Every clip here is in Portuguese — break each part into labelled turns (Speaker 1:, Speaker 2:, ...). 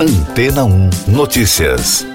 Speaker 1: Antena 1 Notícias.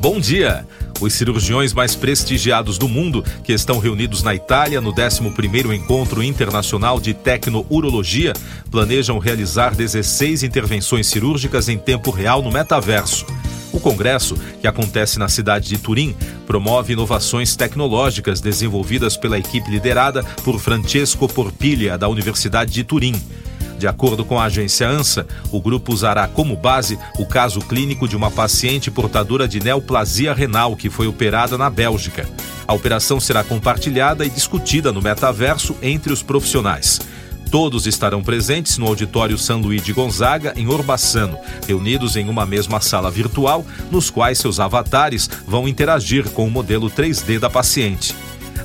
Speaker 2: Bom dia. Os cirurgiões mais prestigiados do mundo, que estão reunidos na Itália no 11º Encontro Internacional de Tecnourologia, planejam realizar 16 intervenções cirúrgicas em tempo real no metaverso. O congresso, que acontece na cidade de Turim, promove inovações tecnológicas desenvolvidas pela equipe liderada por Francesco Porpiglia, da Universidade de Turim. De acordo com a agência ANSA, o grupo usará como base o caso clínico de uma paciente portadora de neoplasia renal que foi operada na Bélgica. A operação será compartilhada e discutida no metaverso entre os profissionais. Todos estarão presentes no auditório São Luís de Gonzaga, em Orbaçano, reunidos em uma mesma sala virtual, nos quais seus avatares vão interagir com o modelo 3D da paciente.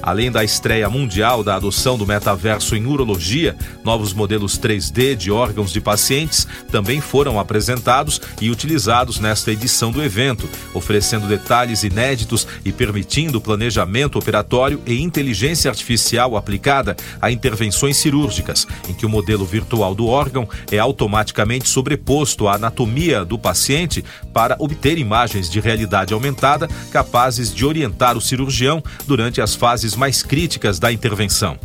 Speaker 2: Além da estreia mundial da adoção do metaverso em urologia, novos modelos 3D de órgãos de pacientes também foram apresentados e utilizados nesta edição do evento, oferecendo detalhes inéditos e permitindo planejamento operatório e inteligência artificial aplicada a intervenções cirúrgicas, em que o modelo virtual do órgão é automaticamente sobreposto à anatomia do paciente para obter imagens de realidade aumentada capazes de orientar o cirurgião durante as fases fases mais críticas da intervenção.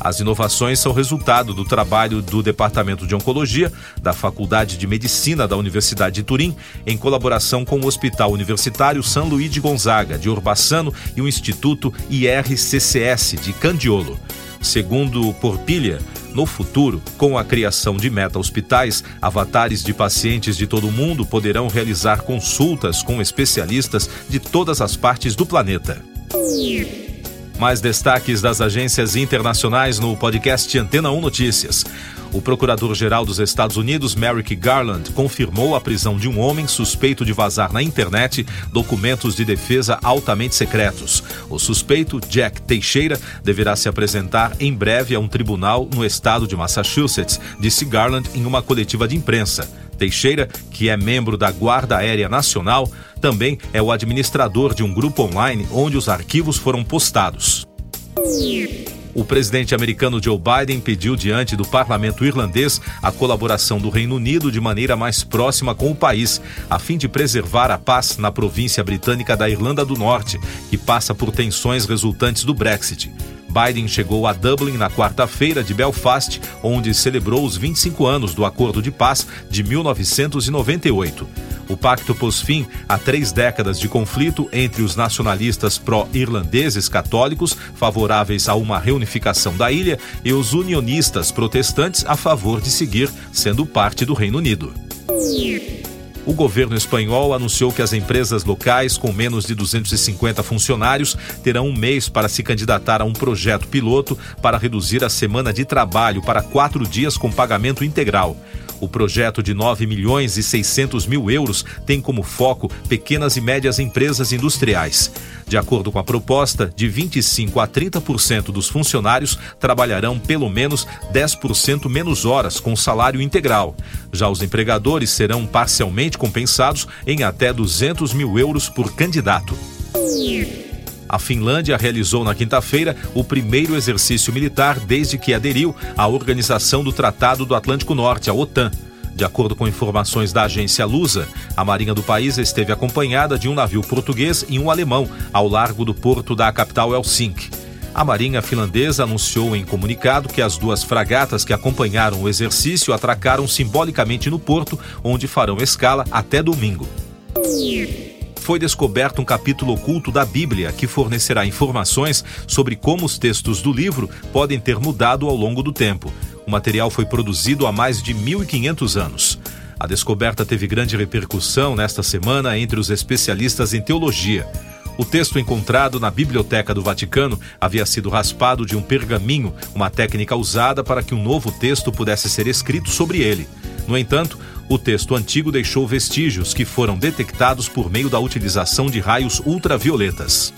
Speaker 2: As inovações são resultado do trabalho do Departamento de Oncologia da Faculdade de Medicina da Universidade de Turim, em colaboração com o Hospital Universitário São Luís de Gonzaga, de Orbaçano, e o Instituto IRCCS de Candiolo. Segundo Porpilha, no futuro, com a criação de meta-hospitais, avatares de pacientes de todo o mundo poderão realizar consultas com especialistas de todas as partes do planeta. Mais destaques das agências internacionais no podcast Antena 1 Notícias. O procurador-geral dos Estados Unidos, Merrick Garland, confirmou a prisão de um homem suspeito de vazar na internet documentos de defesa altamente secretos. O suspeito, Jack Teixeira, deverá se apresentar em breve a um tribunal no estado de Massachusetts, disse Garland em uma coletiva de imprensa. Teixeira, que é membro da Guarda Aérea Nacional, também é o administrador de um grupo online onde os arquivos foram postados. O presidente americano Joe Biden pediu diante do parlamento irlandês a colaboração do Reino Unido de maneira mais próxima com o país, a fim de preservar a paz na província britânica da Irlanda do Norte, que passa por tensões resultantes do Brexit. Biden chegou a Dublin na quarta-feira de Belfast, onde celebrou os 25 anos do Acordo de Paz de 1998. O pacto pôs fim a três décadas de conflito entre os nacionalistas pró-irlandeses católicos, favoráveis a uma reunificação da ilha, e os unionistas protestantes a favor de seguir sendo parte do Reino Unido o governo espanhol anunciou que as empresas locais com menos de 250 funcionários terão um mês para se candidatar a um projeto piloto para reduzir a semana de trabalho para quatro dias com pagamento integral. O projeto de 9 milhões e 600 mil euros tem como foco pequenas e médias empresas industriais. De acordo com a proposta, de 25 a 30% dos funcionários trabalharão pelo menos 10% menos horas com salário integral. Já os empregadores serão parcialmente compensados em até 200 mil euros por candidato. A Finlândia realizou na quinta-feira o primeiro exercício militar desde que aderiu à Organização do Tratado do Atlântico Norte, a OTAN. De acordo com informações da agência Lusa, a marinha do país esteve acompanhada de um navio português e um alemão ao largo do porto da capital Helsinki. A marinha finlandesa anunciou em comunicado que as duas fragatas que acompanharam o exercício atracaram simbolicamente no porto, onde farão escala até domingo foi descoberto um capítulo oculto da Bíblia que fornecerá informações sobre como os textos do livro podem ter mudado ao longo do tempo. Material foi produzido há mais de 1500 anos. A descoberta teve grande repercussão nesta semana entre os especialistas em teologia. O texto encontrado na Biblioteca do Vaticano havia sido raspado de um pergaminho, uma técnica usada para que um novo texto pudesse ser escrito sobre ele. No entanto, o texto antigo deixou vestígios que foram detectados por meio da utilização de raios ultravioletas.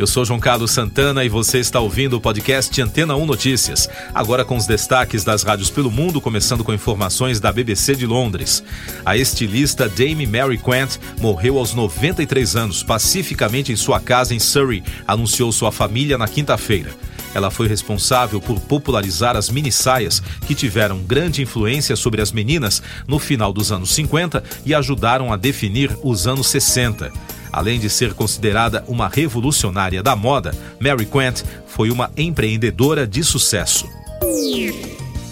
Speaker 2: Eu sou João Carlos Santana e você está ouvindo o podcast Antena 1 Notícias. Agora com os destaques das rádios pelo mundo, começando com informações da BBC de Londres. A estilista Dame Mary Quant morreu aos 93 anos, pacificamente em sua casa em Surrey, anunciou sua família na quinta-feira. Ela foi responsável por popularizar as minissaias, que tiveram grande influência sobre as meninas no final dos anos 50 e ajudaram a definir os anos 60. Além de ser considerada uma revolucionária da moda, Mary Quant foi uma empreendedora de sucesso.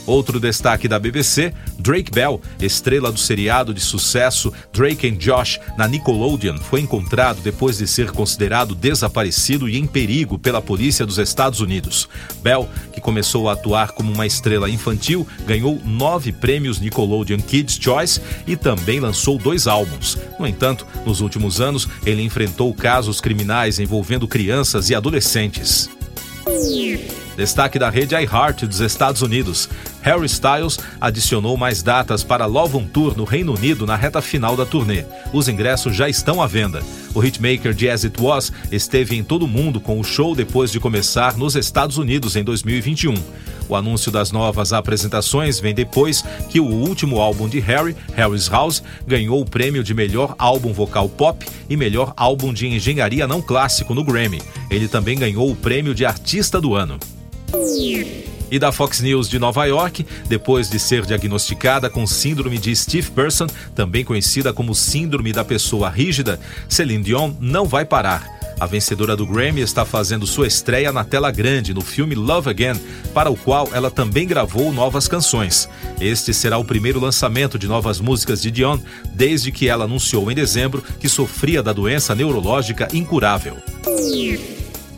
Speaker 2: Outro destaque da BBC, Drake Bell, estrela do seriado de sucesso Drake and Josh na Nickelodeon, foi encontrado depois de ser considerado desaparecido e em perigo pela polícia dos Estados Unidos. Bell, que começou a atuar como uma estrela infantil, ganhou nove prêmios Nickelodeon Kids Choice e também lançou dois álbuns. No entanto, nos últimos anos, ele enfrentou casos criminais envolvendo crianças e adolescentes. Destaque da rede iHeart dos Estados Unidos. Harry Styles adicionou mais datas para Love on Tour no Reino Unido na reta final da turnê. Os ingressos já estão à venda. O hitmaker de As It Was esteve em todo o mundo com o show depois de começar nos Estados Unidos em 2021. O anúncio das novas apresentações vem depois que o último álbum de Harry, Harry's House, ganhou o prêmio de melhor álbum vocal pop e melhor álbum de engenharia não clássico no Grammy. Ele também ganhou o prêmio de artista do ano. E da Fox News de Nova York, depois de ser diagnosticada com síndrome de Steve Person, também conhecida como síndrome da pessoa rígida, Celine Dion não vai parar. A vencedora do Grammy está fazendo sua estreia na tela grande no filme Love Again, para o qual ela também gravou novas canções. Este será o primeiro lançamento de novas músicas de Dion desde que ela anunciou em dezembro que sofria da doença neurológica incurável.